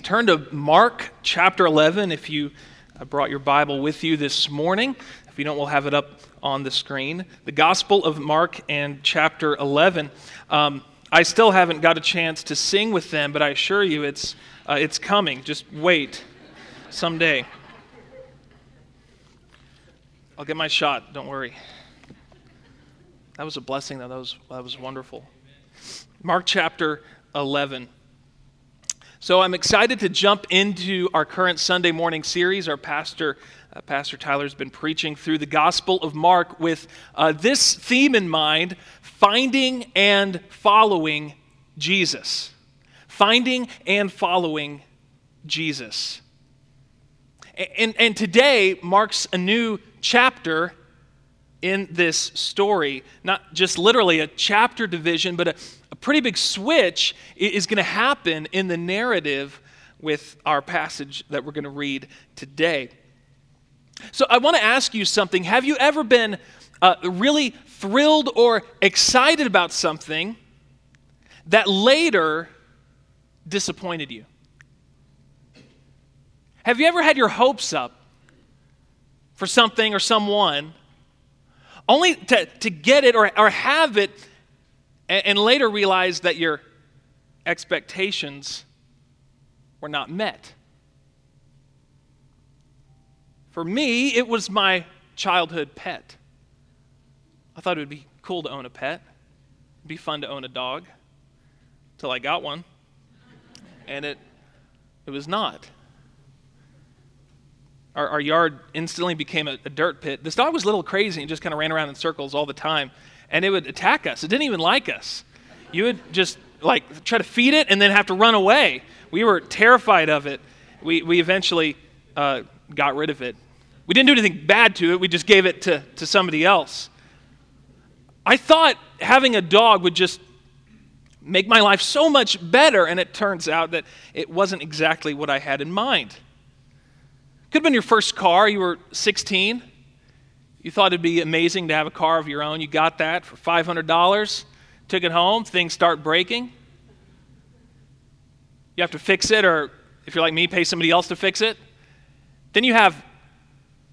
turn to Mark chapter 11 if you uh, brought your Bible with you this morning. If you don't, we'll have it up on the screen. The Gospel of Mark and chapter 11. Um, I still haven't got a chance to sing with them, but I assure you it's, uh, it's coming. Just wait someday. I'll get my shot, don't worry. That was a blessing, though. That was, that was wonderful. Mark chapter 11. So I'm excited to jump into our current Sunday morning series. Our pastor, uh, Pastor Tyler's been preaching through the Gospel of Mark with uh, this theme in mind finding and following Jesus. Finding and following Jesus. And, and today marks a new chapter in this story. Not just literally a chapter division, but a, a pretty big switch is going to happen in the narrative with our passage that we're going to read today. So I want to ask you something. Have you ever been uh, really thrilled or excited about something that later disappointed you? Have you ever had your hopes up for something or someone only to, to get it or, or have it and, and later realize that your expectations were not met. For me, it was my childhood pet. I thought it would be cool to own a pet. It'd be fun to own a dog. Till I got one. And it it was not. Our, our yard instantly became a, a dirt pit. This dog was a little crazy and just kind of ran around in circles all the time and it would attack us. It didn't even like us. You would just like try to feed it and then have to run away. We were terrified of it. We, we eventually uh, got rid of it. We didn't do anything bad to it, we just gave it to, to somebody else. I thought having a dog would just make my life so much better, and it turns out that it wasn't exactly what I had in mind. Could have been your first car, you were 16 you thought it'd be amazing to have a car of your own. You got that for $500, took it home, things start breaking. You have to fix it, or if you're like me, pay somebody else to fix it. Then you have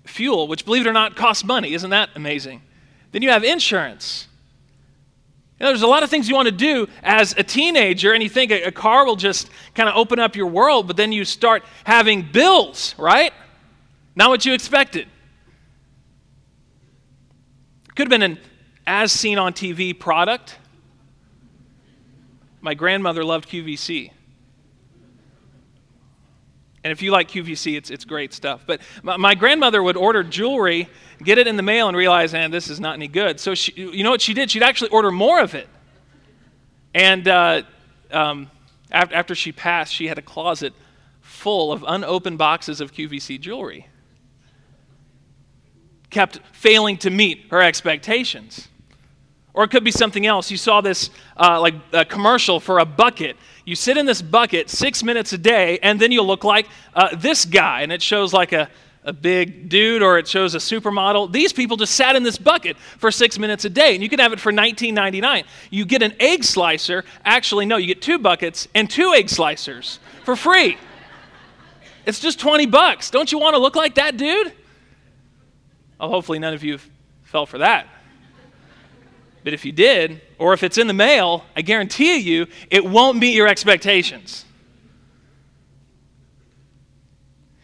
fuel, which, believe it or not, costs money. Isn't that amazing? Then you have insurance. You know, there's a lot of things you want to do as a teenager, and you think a, a car will just kind of open up your world, but then you start having bills, right? Not what you expected. Could have been an as seen on TV product. My grandmother loved QVC. And if you like QVC, it's, it's great stuff. But my, my, grandmother would order jewelry, get it in the mail, and realize, man, this is not any good. So she, you know what she did? She'd actually order more of it. And uh, um, after, after she passed, she had a closet full of unopened boxes of QVC jewelry kept failing to meet her expectations. Or it could be something else. You saw this uh, like a commercial for a bucket. You sit in this bucket six minutes a day, and then you'll look like uh, this guy. And it shows like a, a big dude or it shows a supermodel. These people just sat in this bucket for six minutes a day, and you can have it for $19.99. You get an egg slicer. Actually, no, you get two buckets and two egg slicers for free. It's just 20 bucks. Don't you want to look like that dude? Well, hopefully, none of you fell for that. But if you did, or if it's in the mail, I guarantee you it won't meet your expectations.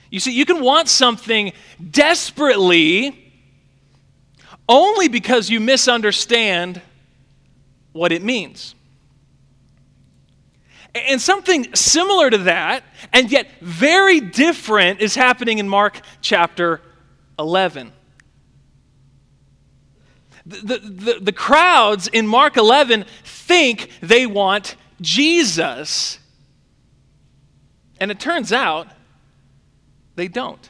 You see, you can want something desperately only because you misunderstand what it means. And something similar to that, and yet very different, is happening in Mark chapter 11 the, the, crowds in Mark 11 think they want Jesus. And it turns out they don't.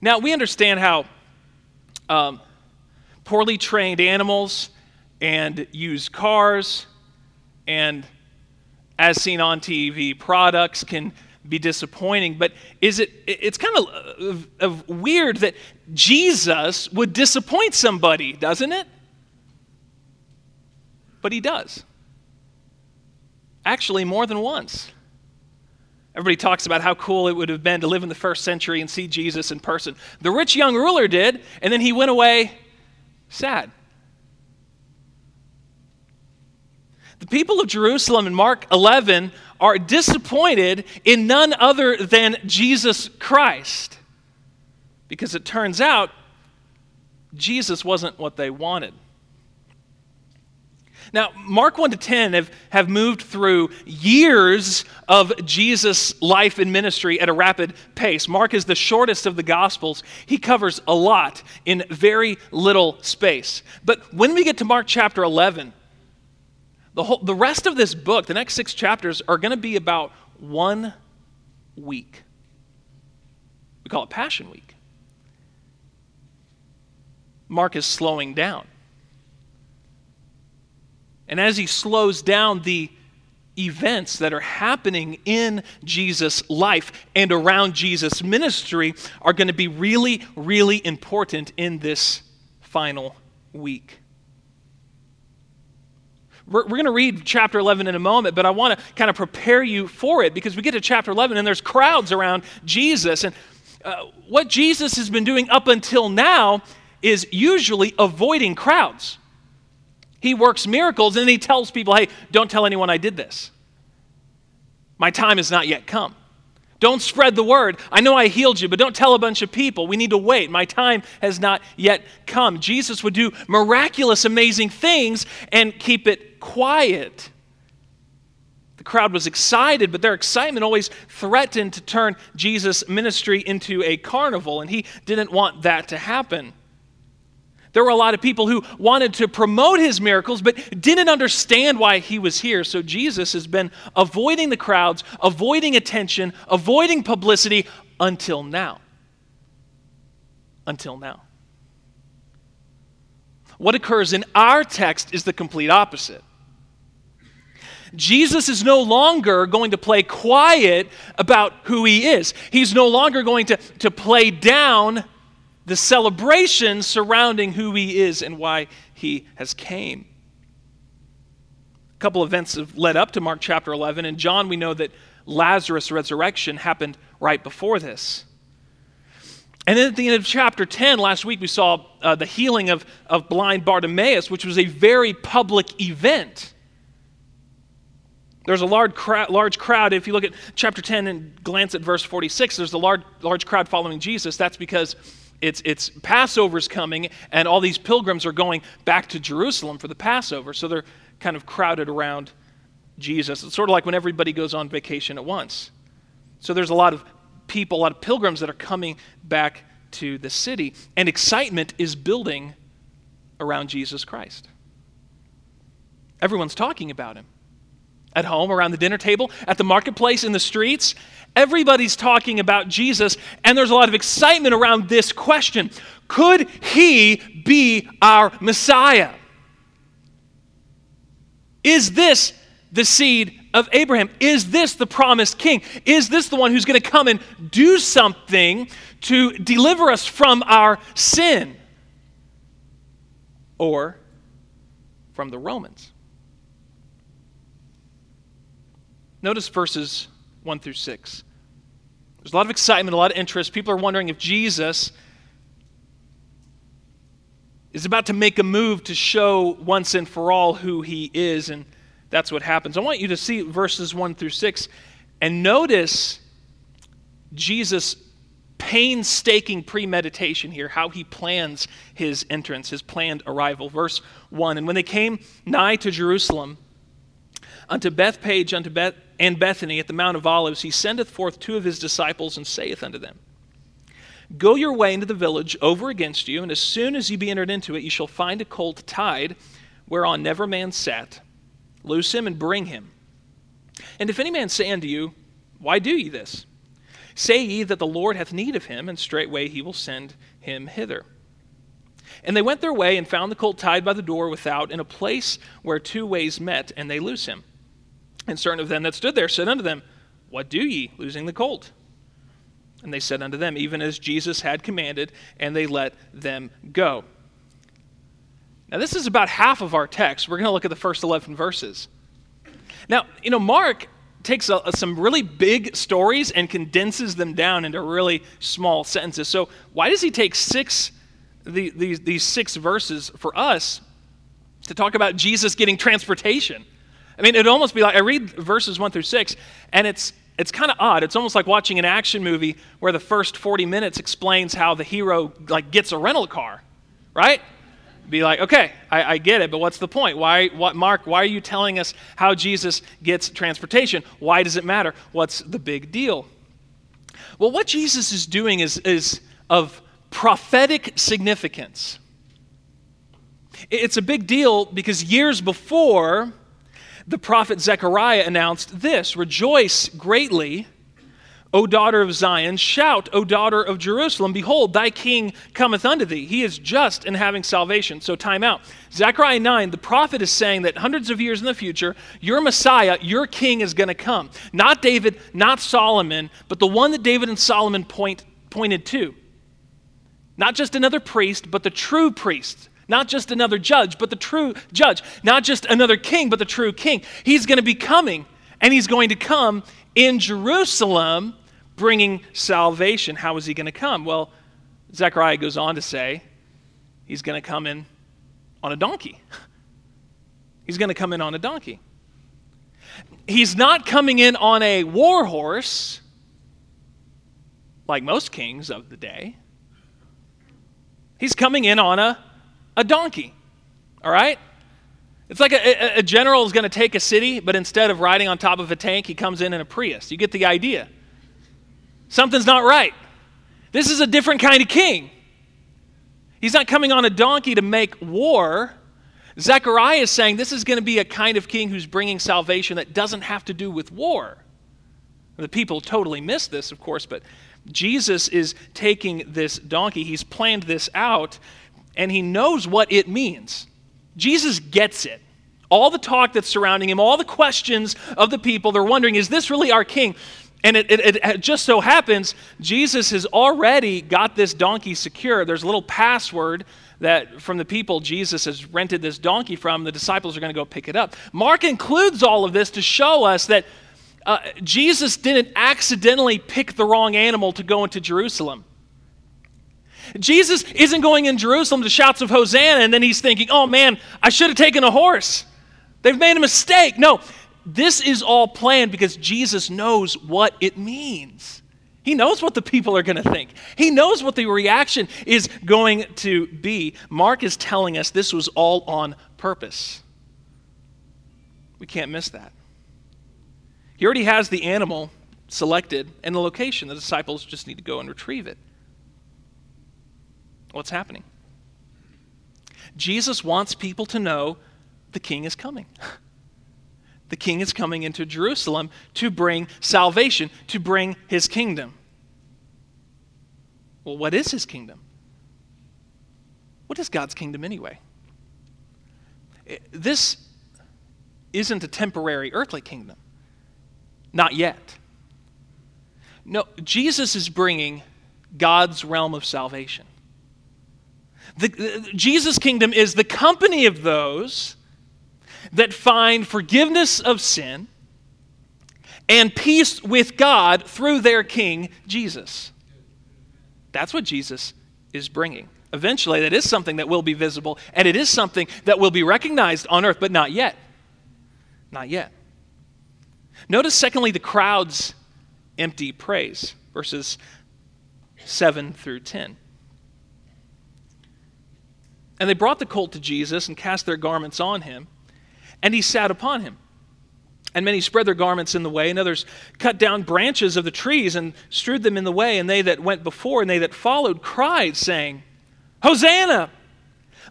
Now, we understand how um, poorly trained animals and used cars and, as seen on TV, products can be disappointing, but is it it's kind of, of, weird that Jesus would disappoint somebody, doesn't it? But he does. Actually, more than once. Everybody talks about how cool it would have been to live in the first century and see Jesus in person. The rich young ruler did, and then he went away sad. The people of Jerusalem in Mark 11 are disappointed in none other than Jesus Christ because it turns out Jesus wasn't what they wanted. Now, Mark 1 to 10 have, have moved through years of Jesus' life and ministry at a rapid pace. Mark is the shortest of the Gospels. He covers a lot in very little space. But when we get to Mark chapter 11, the, whole, the rest of this book, the next six chapters, are going to be about one week. We call it Passion Week. Mark is slowing down. And as he slows down the events that are happening in Jesus' life and around Jesus' ministry are going to be really, really important in this final week. We're, we're going to read chapter 11 in a moment, but I want to kind of prepare you for it because we get to chapter 11 and there's crowds around Jesus. And uh, what Jesus has been doing up until now is usually avoiding crowds. He works miracles and he tells people, hey, don't tell anyone I did this. My time has not yet come. Don't spread the word. I know I healed you, but don't tell a bunch of people. We need to wait. My time has not yet come. Jesus would do miraculous, amazing things and keep it quiet. The crowd was excited, but their excitement always threatened to turn Jesus' ministry into a carnival, and he didn't want that to happen. There were a lot of people who wanted to promote his miracles but didn't understand why he was here. So Jesus has been avoiding the crowds, avoiding attention, avoiding publicity until now. Until now. What occurs in our text is the complete opposite. Jesus is no longer going to play quiet about who he is. He's no longer going to, to play down the celebration surrounding who he is and why he has came. A couple events have led up to Mark chapter 11. and John, we know that Lazarus' resurrection happened right before this. And then at the end of chapter 10, last week, we saw uh, the healing of, of blind Bartimaeus, which was a very public event. There's a large, crowd, large crowd. If you look at chapter 10 and glance at verse 46, there's a large, large crowd following Jesus. That's because it's, it's Passover's coming, and all these pilgrims are going back to Jerusalem for the Passover. So they're kind of crowded around Jesus. It's sort of like when everybody goes on vacation at once. So there's a lot of people, a lot of pilgrims that are coming back to the city, and excitement is building around Jesus Christ. Everyone's talking about him. At home, around the dinner table, at the marketplace, in the streets, Everybody's talking about Jesus, and there's a lot of excitement around this question Could he be our Messiah? Is this the seed of Abraham? Is this the promised king? Is this the one who's going to come and do something to deliver us from our sin? Or from the Romans? Notice verses 1 through 6. There's a lot of excitement, a lot of interest. People are wondering if Jesus is about to make a move to show once and for all who he is, and that's what happens. I want you to see verses 1 through 6 and notice Jesus' painstaking premeditation here, how he plans his entrance, his planned arrival. Verse 1 And when they came nigh to Jerusalem, unto Bethphage unto Beth and Bethany at the Mount of Olives, he sendeth forth two of his disciples and saith unto them, Go your way into the village over against you, and as soon as ye be entered into it, ye shall find a colt tied, whereon never man sat. Loose him and bring him. And if any man say unto you, Why do ye this? Say ye that the Lord hath need of him, and straightway he will send him hither. And they went their way and found the colt tied by the door without in a place where two ways met, and they loose him. And certain of them that stood there said unto them, What do ye, losing the colt? And they said unto them, Even as Jesus had commanded, and they let them go. Now, this is about half of our text. We're going to look at the first 11 verses. Now, you know, Mark takes a, some really big stories and condenses them down into really small sentences. So, why does he take six, the, these, these six verses for us to talk about Jesus getting transportation? I mean, it'd almost be like I read verses one through six, and it's it's kind of odd. It's almost like watching an action movie where the first 40 minutes explains how the hero like gets a rental car, right? Be like, okay, I, I, get it, but what's the point? Why, what, Mark, why are you telling us how Jesus gets transportation? Why does it matter? What's the big deal? Well, what Jesus is doing is, is of prophetic significance. It's a big deal because years before, the prophet Zechariah announced this Rejoice greatly O daughter of Zion, shout, O daughter of Jerusalem, behold, thy king cometh unto thee. He is just and having salvation. So, time out. Zechariah 9, the prophet is saying that hundreds of years in the future, your Messiah, your king is going to come. Not David, not Solomon, but the one that David and Solomon point, pointed to. Not just another priest, but the true priest. Not just another judge, but the true judge. Not just another king, but the true king. He's going to be coming, and he's going to come in Jerusalem bringing salvation. How is he going to come? Well, Zechariah goes on to say he's going to come in on a donkey. He's going to come in on a donkey. He's not coming in on a war horse like most kings of the day. He's coming in on a, a donkey. All right? It's like a, a, general is going to take a city, but instead of riding on top of a tank, he comes in in a Prius. You get the idea. Something's not right. This is a different kind of king. He's not coming on a donkey to make war. Zechariah is saying this is going to be a kind of king who's bringing salvation that doesn't have to do with war. The people totally miss this, of course, but Jesus is taking this donkey. He's planned this out, and he knows what it means. Jesus gets it. All the talk that's surrounding him, all the questions of the people, they're wondering, is this really our king? And it, it, it, just so happens, Jesus has already got this donkey secure. There's a little password that from the people Jesus has rented this donkey from. The disciples are going to go pick it up. Mark includes all of this to show us that uh, Jesus didn't accidentally pick the wrong animal to go into Jerusalem. Jesus isn't going in Jerusalem to shouts of Hosanna and then he's thinking, oh man, I should have taken a horse. They've made a mistake. No, this is all planned because Jesus knows what it means. He knows what the people are going to think. He knows what the reaction is going to be. Mark is telling us this was all on purpose. We can't miss that. He already has the animal selected and the location. The disciples just need to go and retrieve it. What's happening? Jesus wants people to know the king is coming. the king is coming into Jerusalem to bring salvation, to bring his kingdom. Well, what is his kingdom? What is God's kingdom anyway? This isn't a temporary earthly kingdom. Not yet. No, Jesus is bringing God's realm of salvation. The, the, Jesus' kingdom is the company of those that find forgiveness of sin and peace with God through their King, Jesus. That's what Jesus is bringing. Eventually, that is something that will be visible, and it is something that will be recognized on earth, but not yet. Not yet. Notice, secondly, the crowd's empty praise, verses 7 through 10. And they brought the colt to Jesus and cast their garments on him and he sat upon him. And many spread their garments in the way, and others cut down branches of the trees and strewed them in the way. And they that went before and they that followed cried, saying, Hosanna!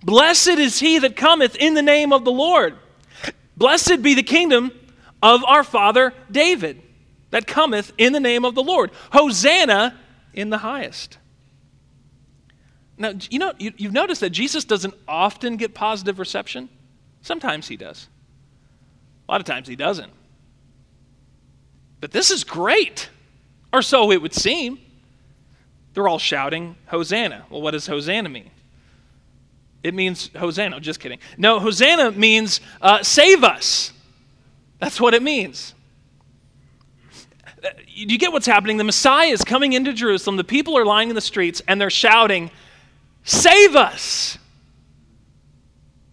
Blessed is he that cometh in the name of the Lord. Blessed be the kingdom of our father David that cometh in the name of the Lord. Hosanna in the highest. Now, you know, you, have noticed that Jesus doesn't often get positive reception. Sometimes he does. A lot of times he doesn't. But this is great, or so it would seem. They're all shouting, Hosanna. Well, what does Hosanna mean? It means Hosanna. Just kidding. No, Hosanna means uh, save us. That's what it means. Do you get what's happening? The Messiah is coming into Jerusalem. The people are lying in the streets and they're shouting, Save us!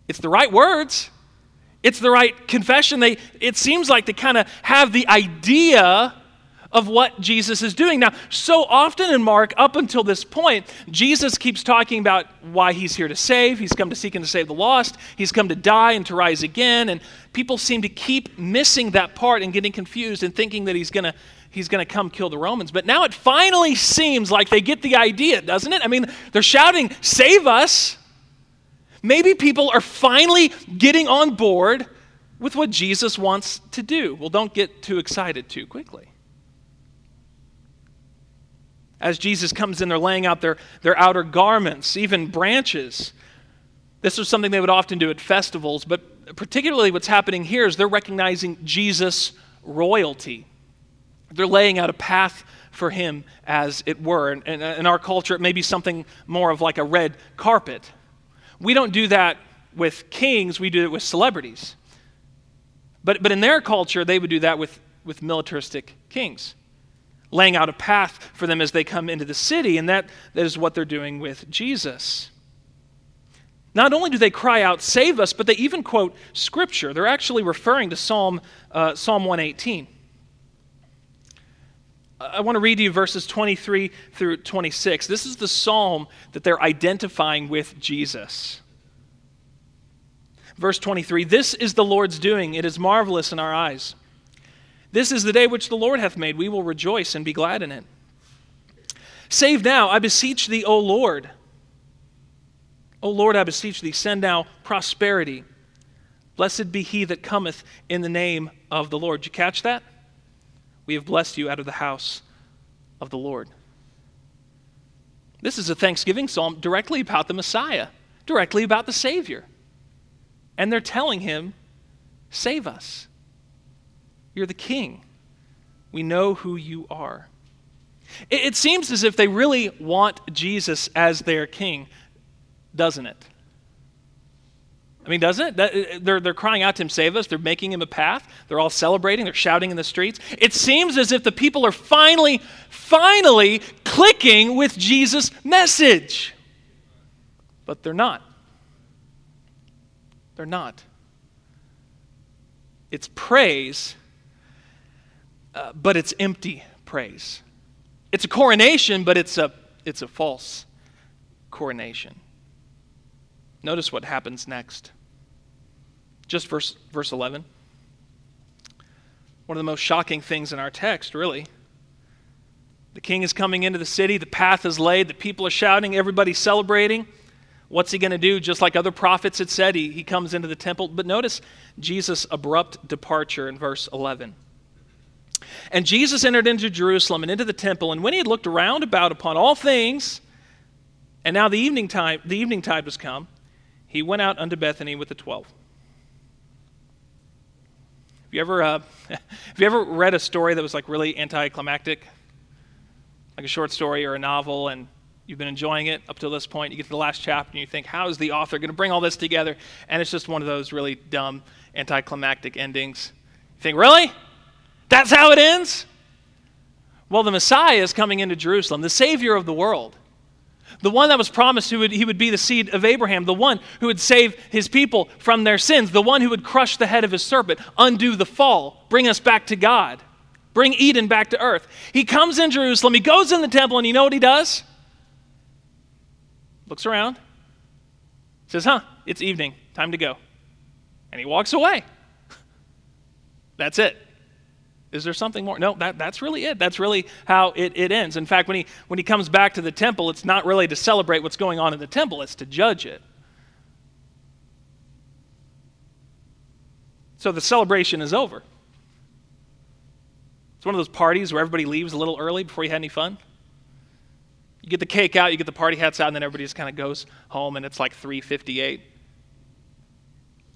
It's the right words. It's the right confession. They, it seems like they kind of have the idea of what Jesus is doing. Now, so often in Mark, up until this point, Jesus keeps talking about why he's here to save. He's come to seek and to save the lost. He's come to die and to rise again. And people seem to keep missing that part and getting confused and thinking that he's going to he's going to come kill the Romans. But now it finally seems like they get the idea, doesn't it? I mean, they're shouting, "Save us!" Maybe people are finally getting on board with what Jesus wants to do. Well, don't get too excited too quickly as Jesus comes in, they're laying out their, their outer garments, even branches. This was something they would often do at festivals, but particularly what's happening here is they're recognizing Jesus' royalty. They're laying out a path for him, as it were. And, in our culture, it may be something more of like a red carpet. We don't do that with kings, we do it with celebrities. But, but in their culture, they would do that with, with militaristic kings laying out a path for them as they come into the city, and that, that is what they're doing with Jesus. Not only do they cry out, Save us, but they even quote Scripture. They're actually referring to Psalm, uh, Psalm 118. I want to read you verses 23 through 26. This is the psalm that they're identifying with Jesus. Verse 23 This is the Lord's doing, it is marvelous in our eyes. This is the day which the Lord hath made. We will rejoice and be glad in it. Save now, I beseech thee, O Lord. O Lord, I beseech thee, send now prosperity. Blessed be he that cometh in the name of the Lord. Did you catch that? We have blessed you out of the house of the Lord. This is a thanksgiving psalm directly about the Messiah, directly about the Savior. And they're telling him, Save us. You're the king. We know who you are. It, it seems as if they really want Jesus as their king, doesn't it? I mean, doesn't it? They're, they're crying out to him, save us. They're making him a path. They're all celebrating. They're shouting in the streets. It seems as if the people are finally, finally clicking with Jesus' message. But they're not. They're not. It's praise uh, but it's empty praise. It's a coronation, but it's a, it's a false coronation. Notice what happens next. Just verse, verse 11. One of the most shocking things in our text, really. The king is coming into the city, the path is laid, the people are shouting, everybody's celebrating. What's he going to do? Just like other prophets had said, he, he comes into the temple. But notice Jesus' abrupt departure in verse 11. And Jesus entered into Jerusalem and into the temple, and when he had looked around about upon all things, and now the evening time, the evening tide was come, he went out unto Bethany with the twelve. Have you ever, uh, have you ever read a story that was like really anticlimactic, like a short story or a novel, and you've been enjoying it up to this point? You get to the last chapter and you think, how is the author going to bring all this together? And it's just one of those really dumb anticlimactic endings. You think, really? That's how it ends? Well, the Messiah is coming into Jerusalem, the Savior of the world. The one that was promised who would, he would be the seed of Abraham, the one who would save his people from their sins, the one who would crush the head of his serpent, undo the fall, bring us back to God, bring Eden back to earth. He comes in Jerusalem, he goes in the temple, and you know what he does? Looks around, says, Huh, it's evening, time to go. And he walks away. That's it. Is there something more? No, that, that's really it. That's really how it, it ends. In fact, when he, when he comes back to the temple, it's not really to celebrate what's going on in the temple, it's to judge it. So the celebration is over. It's one of those parties where everybody leaves a little early before you had any fun. You get the cake out, you get the party hats out, and then everybody just kind of goes home, and it's like 3:58.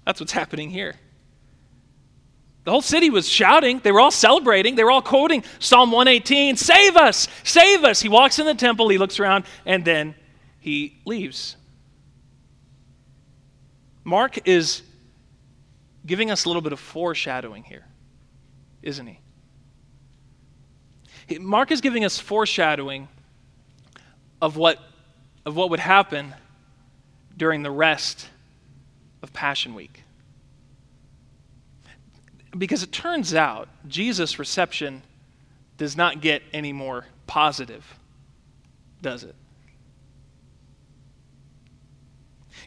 That's what's happening here. The whole city was shouting. They were all celebrating. They were all quoting Psalm 118 Save us! Save us! He walks in the temple, he looks around, and then he leaves. Mark is giving us a little bit of foreshadowing here, isn't he? Mark is giving us foreshadowing of what, of what would happen during the rest of Passion Week. Because it turns out Jesus' reception does not get any more positive, does it?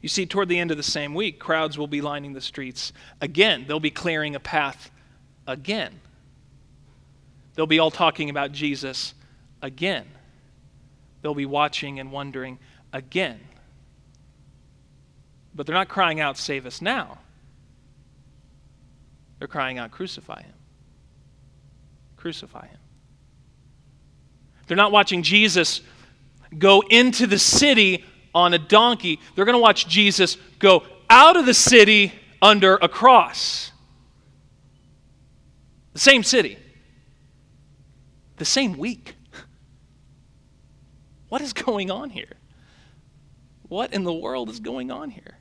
You see, toward the end of the same week, crowds will be lining the streets again. They'll be clearing a path again. They'll be all talking about Jesus again. They'll be watching and wondering again. But they're not crying out, Save us now. They're crying out, Crucify him. Crucify him. They're not watching Jesus go into the city on a donkey. They're going to watch Jesus go out of the city under a cross. The same city, the same week. What is going on here? What in the world is going on here?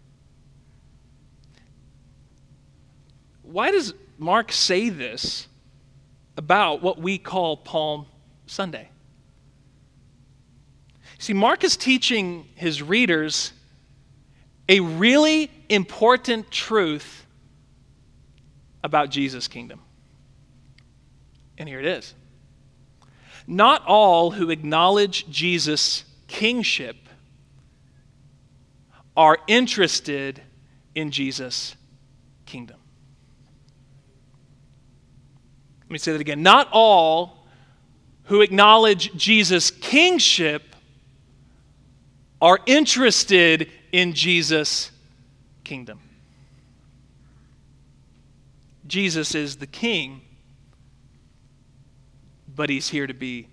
Why does Mark say this about what we call Palm Sunday? See, Mark is teaching his readers a really important truth about Jesus' kingdom. And here it is. Not all who acknowledge Jesus' kingship are interested in Jesus' kingdom. Let me say that again. Not all who acknowledge Jesus' kingship are interested in Jesus' kingdom. Jesus is the king, but he's here to be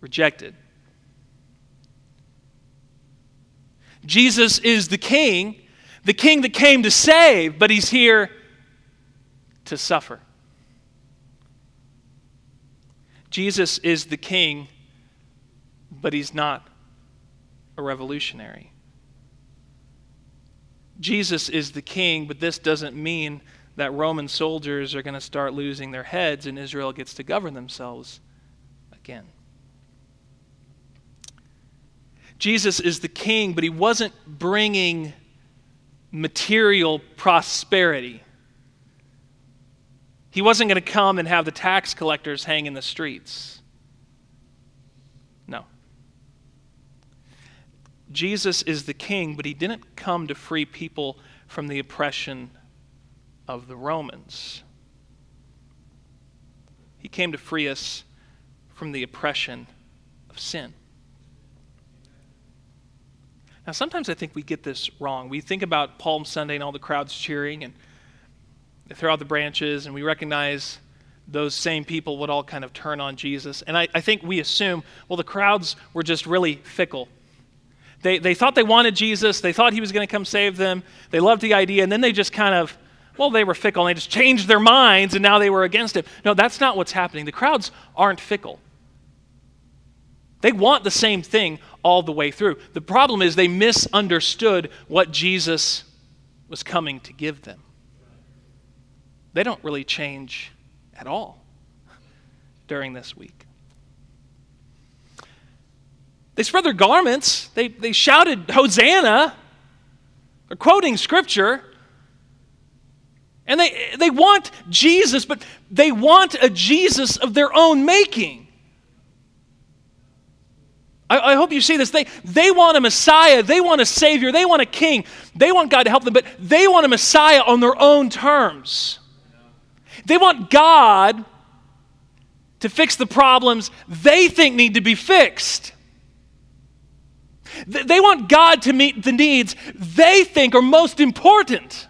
rejected. Jesus is the king, the king that came to save, but he's here to suffer. Jesus is the king, but he's not a revolutionary. Jesus is the king, but this doesn't mean that Roman soldiers are going to start losing their heads and Israel gets to govern themselves again. Jesus is the king, but he wasn't bringing material prosperity. He wasn't going to come and have the tax collectors hang in the streets. No. Jesus is the king, but he didn't come to free people from the oppression of the Romans. He came to free us from the oppression of sin. Now, sometimes I think we get this wrong. We think about Palm Sunday and all the crowds cheering, and they throw out the branches, and we recognize those same people would all kind of turn on Jesus. And I, I think we assume, well, the crowds were just really fickle. They, they thought they wanted Jesus. They thought he was going to come save them. They loved the idea. And then they just kind of, well, they were fickle and they just changed their minds and now they were against it. No, that's not what's happening. The crowds aren't fickle. They want the same thing all the way through. The problem is they misunderstood what Jesus was coming to give them. They don't really change at all during this week. They spread their garments. They, they shouted, Hosanna. They're quoting scripture. And they, they want Jesus, but they want a Jesus of their own making. I, I, hope you see this. They, they want a Messiah. They want a Savior. They want a King. They want God to help them, but they want a Messiah on their own terms. They want God to fix the problems they think need to be fixed. They want God to meet the needs they think are most important.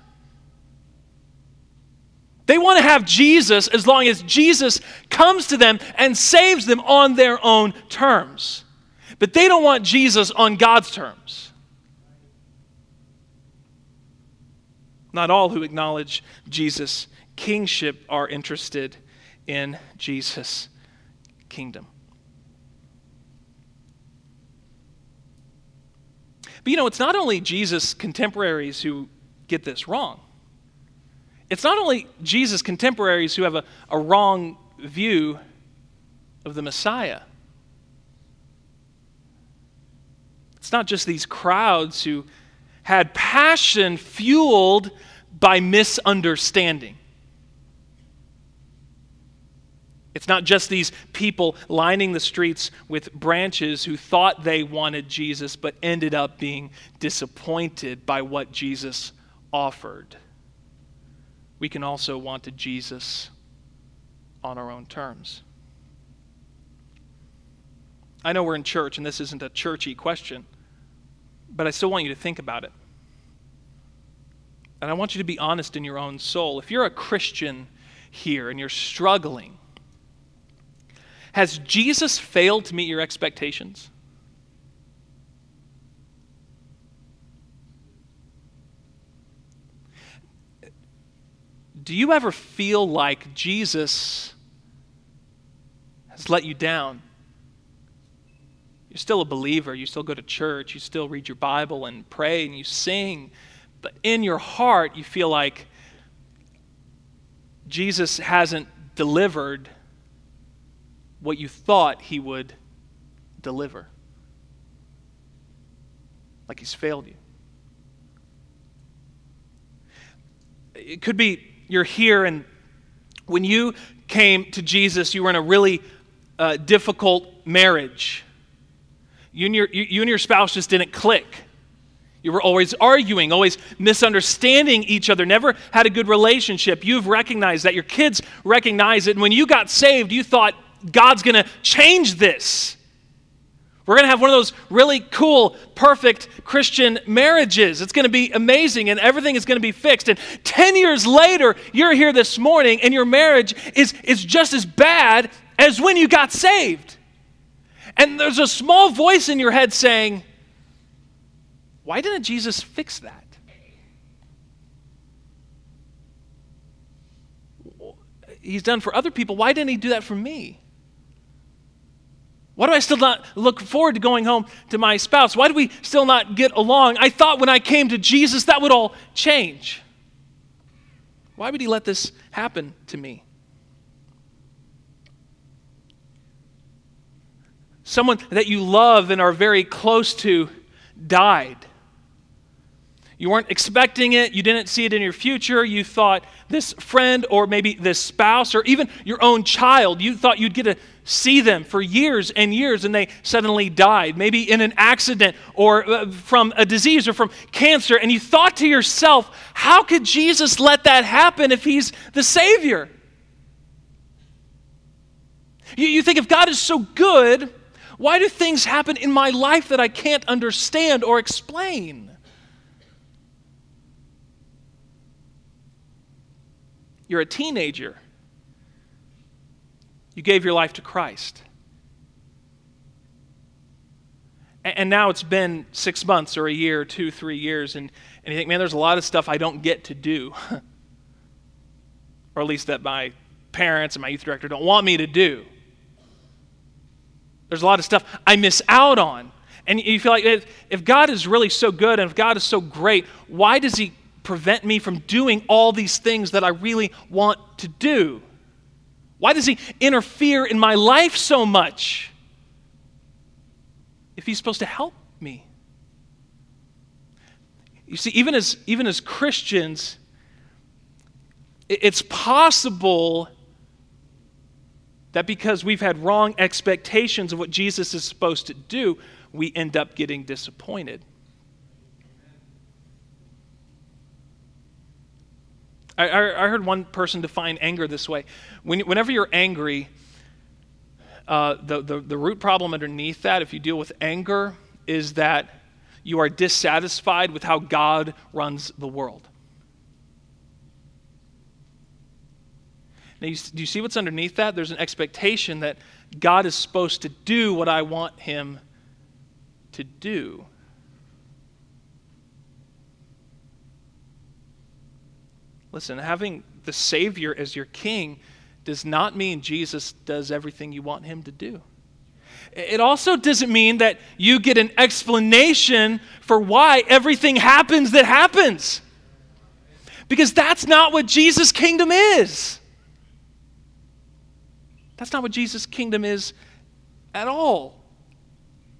They want to have Jesus as long as Jesus comes to them and saves them on their own terms. But they don't want Jesus on God's terms. Not all who acknowledge Jesus' kingship are interested in Jesus' kingdom. But you know, it's not only Jesus' contemporaries who get this wrong. It's not only Jesus' contemporaries who have a, a wrong view of the Messiah. It's not just these crowds who had passion fueled by misunderstanding. It's not just these people lining the streets with branches who thought they wanted Jesus but ended up being disappointed by what Jesus offered. We can also want a Jesus on our own terms. I know we're in church and this isn't a churchy question, but I still want you to think about it. And I want you to be honest in your own soul. If you're a Christian here and you're struggling, has Jesus failed to meet your expectations? Do you ever feel like Jesus has let you down? You're still a believer, you still go to church, you still read your Bible and pray and you sing, but in your heart you feel like Jesus hasn't delivered what you thought he would deliver. Like he's failed you. It could be you're here, and when you came to Jesus, you were in a really uh, difficult marriage. You and, your, you, you and your spouse just didn't click. You were always arguing, always misunderstanding each other, never had a good relationship. You've recognized that. Your kids recognize it. And when you got saved, you thought, God's going to change this. We're going to have one of those really cool, perfect Christian marriages. It's going to be amazing and everything is going to be fixed. And 10 years later, you're here this morning and your marriage is, is just as bad as when you got saved. And there's a small voice in your head saying, Why didn't Jesus fix that? He's done for other people. Why didn't he do that for me? Why do I still not look forward to going home to my spouse? Why do we still not get along? I thought when I came to Jesus that would all change. Why would he let this happen to me? Someone that you love and are very close to died. You weren't expecting it. You didn't see it in your future. You thought this friend or maybe this spouse or even your own child, you thought you'd get to see them for years and years and they suddenly died. Maybe in an accident or uh, from a disease or from cancer. And you thought to yourself, how could Jesus let that happen if he's the Savior? You, you think if God is so good, why do things happen in my life that I can't understand or explain? You're a teenager. You gave your life to Christ. And now it's been six months or a year, two, three years, and, and you think, man, there's a lot of stuff I don't get to do. or at least that my parents and my youth director don't want me to do. There's a lot of stuff I miss out on. And you feel like if, if God is really so good and if God is so great, why does He prevent me from doing all these things that I really want to do? Why does he interfere in my life so much if he's supposed to help me? You see, even as, even as Christians, it's possible that because we've had wrong expectations of what Jesus is supposed to do, we end up getting disappointed. I, I, heard one person define anger this way. When, whenever you're angry, uh, the, the, the root problem underneath that, if you deal with anger, is that you are dissatisfied with how God runs the world. Now, you, do you see what's underneath that? There's an expectation that God is supposed to do what I want him to do. Listen, having the Savior as your king does not mean Jesus does everything you want him to do. It also doesn't mean that you get an explanation for why everything happens that happens. Because that's not what Jesus' kingdom is. That's not what Jesus' kingdom is at all.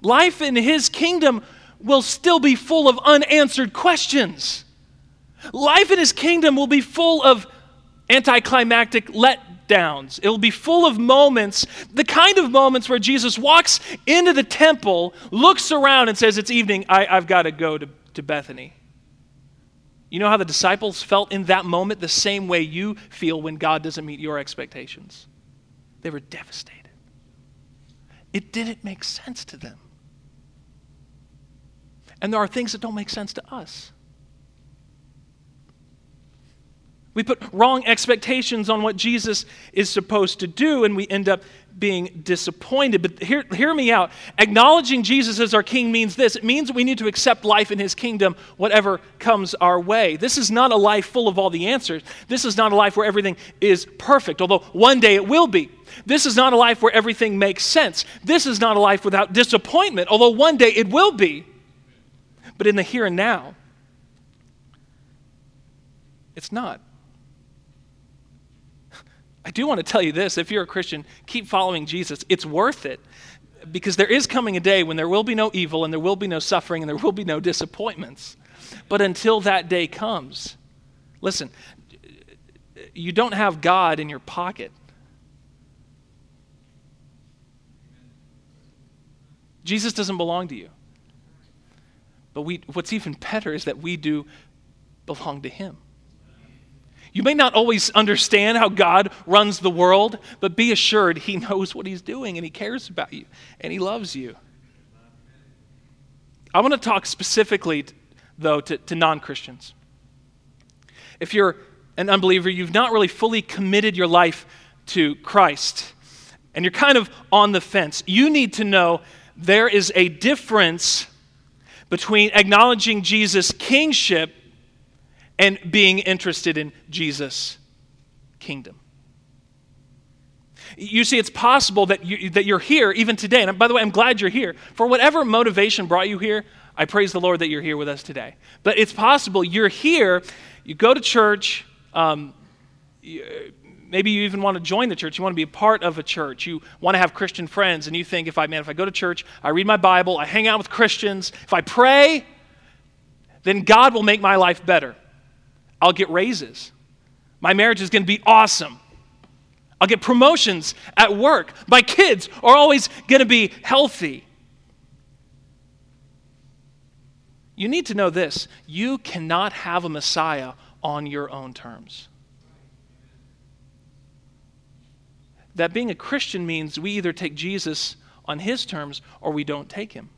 Life in his kingdom will still be full of unanswered questions. Life in his kingdom will be full of anticlimactic letdowns. It will be full of moments, the kind of moments where Jesus walks into the temple, looks around, and says, It's evening, I, have got to go to, to Bethany. You know how the disciples felt in that moment? The same way you feel when God doesn't meet your expectations. They were devastated. It didn't make sense to them. And there are things that don't make sense to us. We put wrong expectations on what Jesus is supposed to do, and we end up being disappointed. But hear, hear me out. Acknowledging Jesus as our King means this it means we need to accept life in His kingdom, whatever comes our way. This is not a life full of all the answers. This is not a life where everything is perfect, although one day it will be. This is not a life where everything makes sense. This is not a life without disappointment, although one day it will be. But in the here and now, it's not. I do want to tell you this if you're a Christian, keep following Jesus. It's worth it because there is coming a day when there will be no evil and there will be no suffering and there will be no disappointments. But until that day comes, listen, you don't have God in your pocket. Jesus doesn't belong to you. But we, what's even better is that we do belong to Him. You may not always understand how God runs the world, but be assured He knows what He's doing and He cares about you and He loves you. I want to talk specifically, though, to, to non Christians. If you're an unbeliever, you've not really fully committed your life to Christ, and you're kind of on the fence, you need to know there is a difference between acknowledging Jesus' kingship and being interested in Jesus' kingdom. You see, it's possible that, you, that you're here even today. And by the way, I'm glad you're here. For whatever motivation brought you here, I praise the Lord that you're here with us today. But it's possible you're here, you go to church, um, you, maybe you even want to join the church. You want to be a part of a church. You want to have Christian friends, and you think, if I, man, if I go to church, I read my Bible, I hang out with Christians, if I pray, then God will make my life better. I'll get raises. My marriage is going to be awesome. I'll get promotions at work. My kids are always going to be healthy. You need to know this you cannot have a Messiah on your own terms. That being a Christian means we either take Jesus on his terms or we don't take him.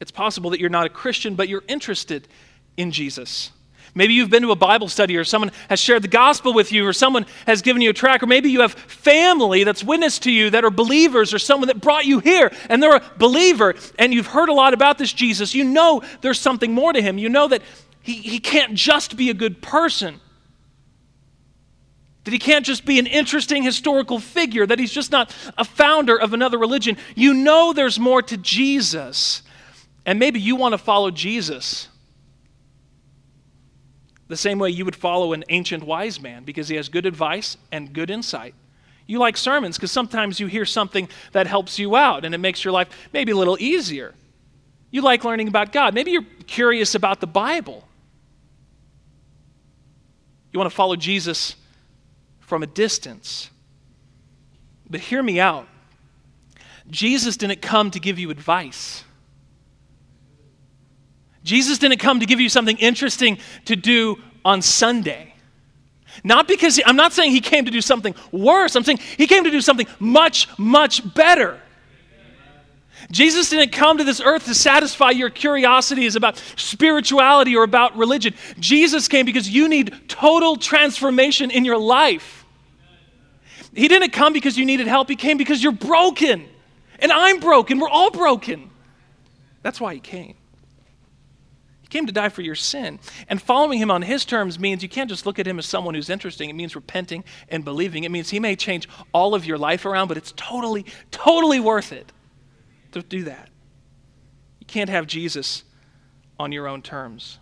It's possible that you're not a Christian, but you're interested in Jesus. Maybe you've been to a Bible study, or someone has shared the gospel with you, or someone has given you a track, or maybe you have family that's witnessed to you that are believers, or someone that brought you here and they're a believer, and you've heard a lot about this Jesus. You know there's something more to him. You know that he, he can't just be a good person, that he can't just be an interesting historical figure, that he's just not a founder of another religion. You know there's more to Jesus. And maybe you want to follow Jesus the same way you would follow an ancient wise man because he has good advice and good insight. You like sermons because sometimes you hear something that helps you out and it makes your life maybe a little easier. You like learning about God. Maybe you're curious about the Bible. You want to follow Jesus from a distance. But hear me out. Jesus didn't come to give you advice. Jesus didn't come to give you something interesting to do on Sunday. Not because, he, I'm not saying he came to do something worse, I'm saying he came to do something much, much better. Jesus didn't come to this earth to satisfy your curiosities about spirituality or about religion. Jesus came because you need total transformation in your life. He didn't come because you needed help, He came because you're broken. And I'm broken. We're all broken. That's why He came. He came to die for your sin. And following him on his terms means you can't just look at him as someone who's interesting. It means repenting and believing. It means he may change all of your life around, but it's totally, totally worth it to do that. You can't have Jesus on your own terms.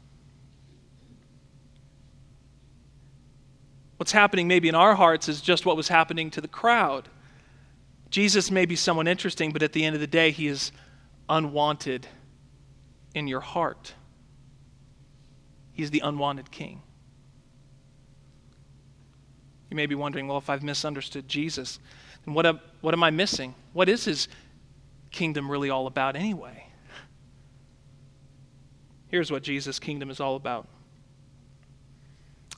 What's happening maybe in our hearts is just what was happening to the crowd. Jesus may be someone interesting, but at the end of the day, he is unwanted in your heart. He's the unwanted king. You may be wondering, well, if I've misunderstood Jesus, then what am, what am I missing? What is his kingdom really all about anyway? Here's what Jesus' kingdom is all about.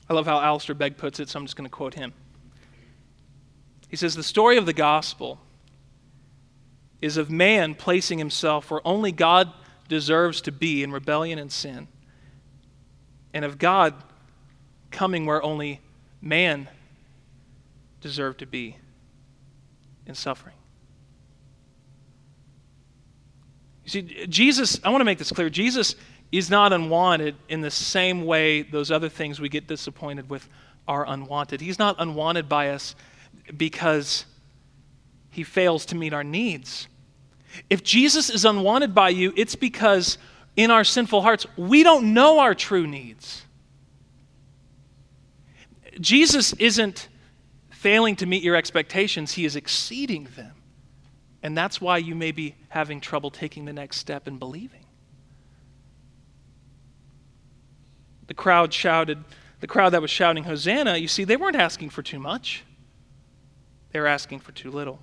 I love how Alistair Begg puts it, so I'm just going to quote him. He says, The story of the gospel is of man placing himself where only God deserves to be in rebellion and sin, and of God coming where only man deserved to be in suffering. You see, Jesus, I want to make this clear Jesus is not unwanted in the same way those other things we get disappointed with are unwanted. He's not unwanted by us because he fails to meet our needs. If Jesus is unwanted by you, it's because in our sinful hearts, we don't know our true needs. Jesus isn't failing to meet your expectations, he is exceeding them. And that's why you may be having trouble taking the next step in believing. The crowd shouted, the crowd that was shouting Hosanna, you see, they weren't asking for too much. They were asking for too little.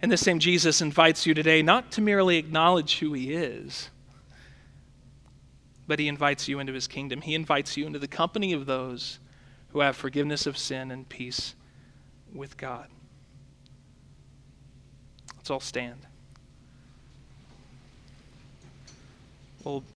And the same Jesus invites you today not to merely acknowledge who he is, but he invites you into his kingdom. He invites you into the company of those who have forgiveness of sin and peace with God. Let's all stand. We'll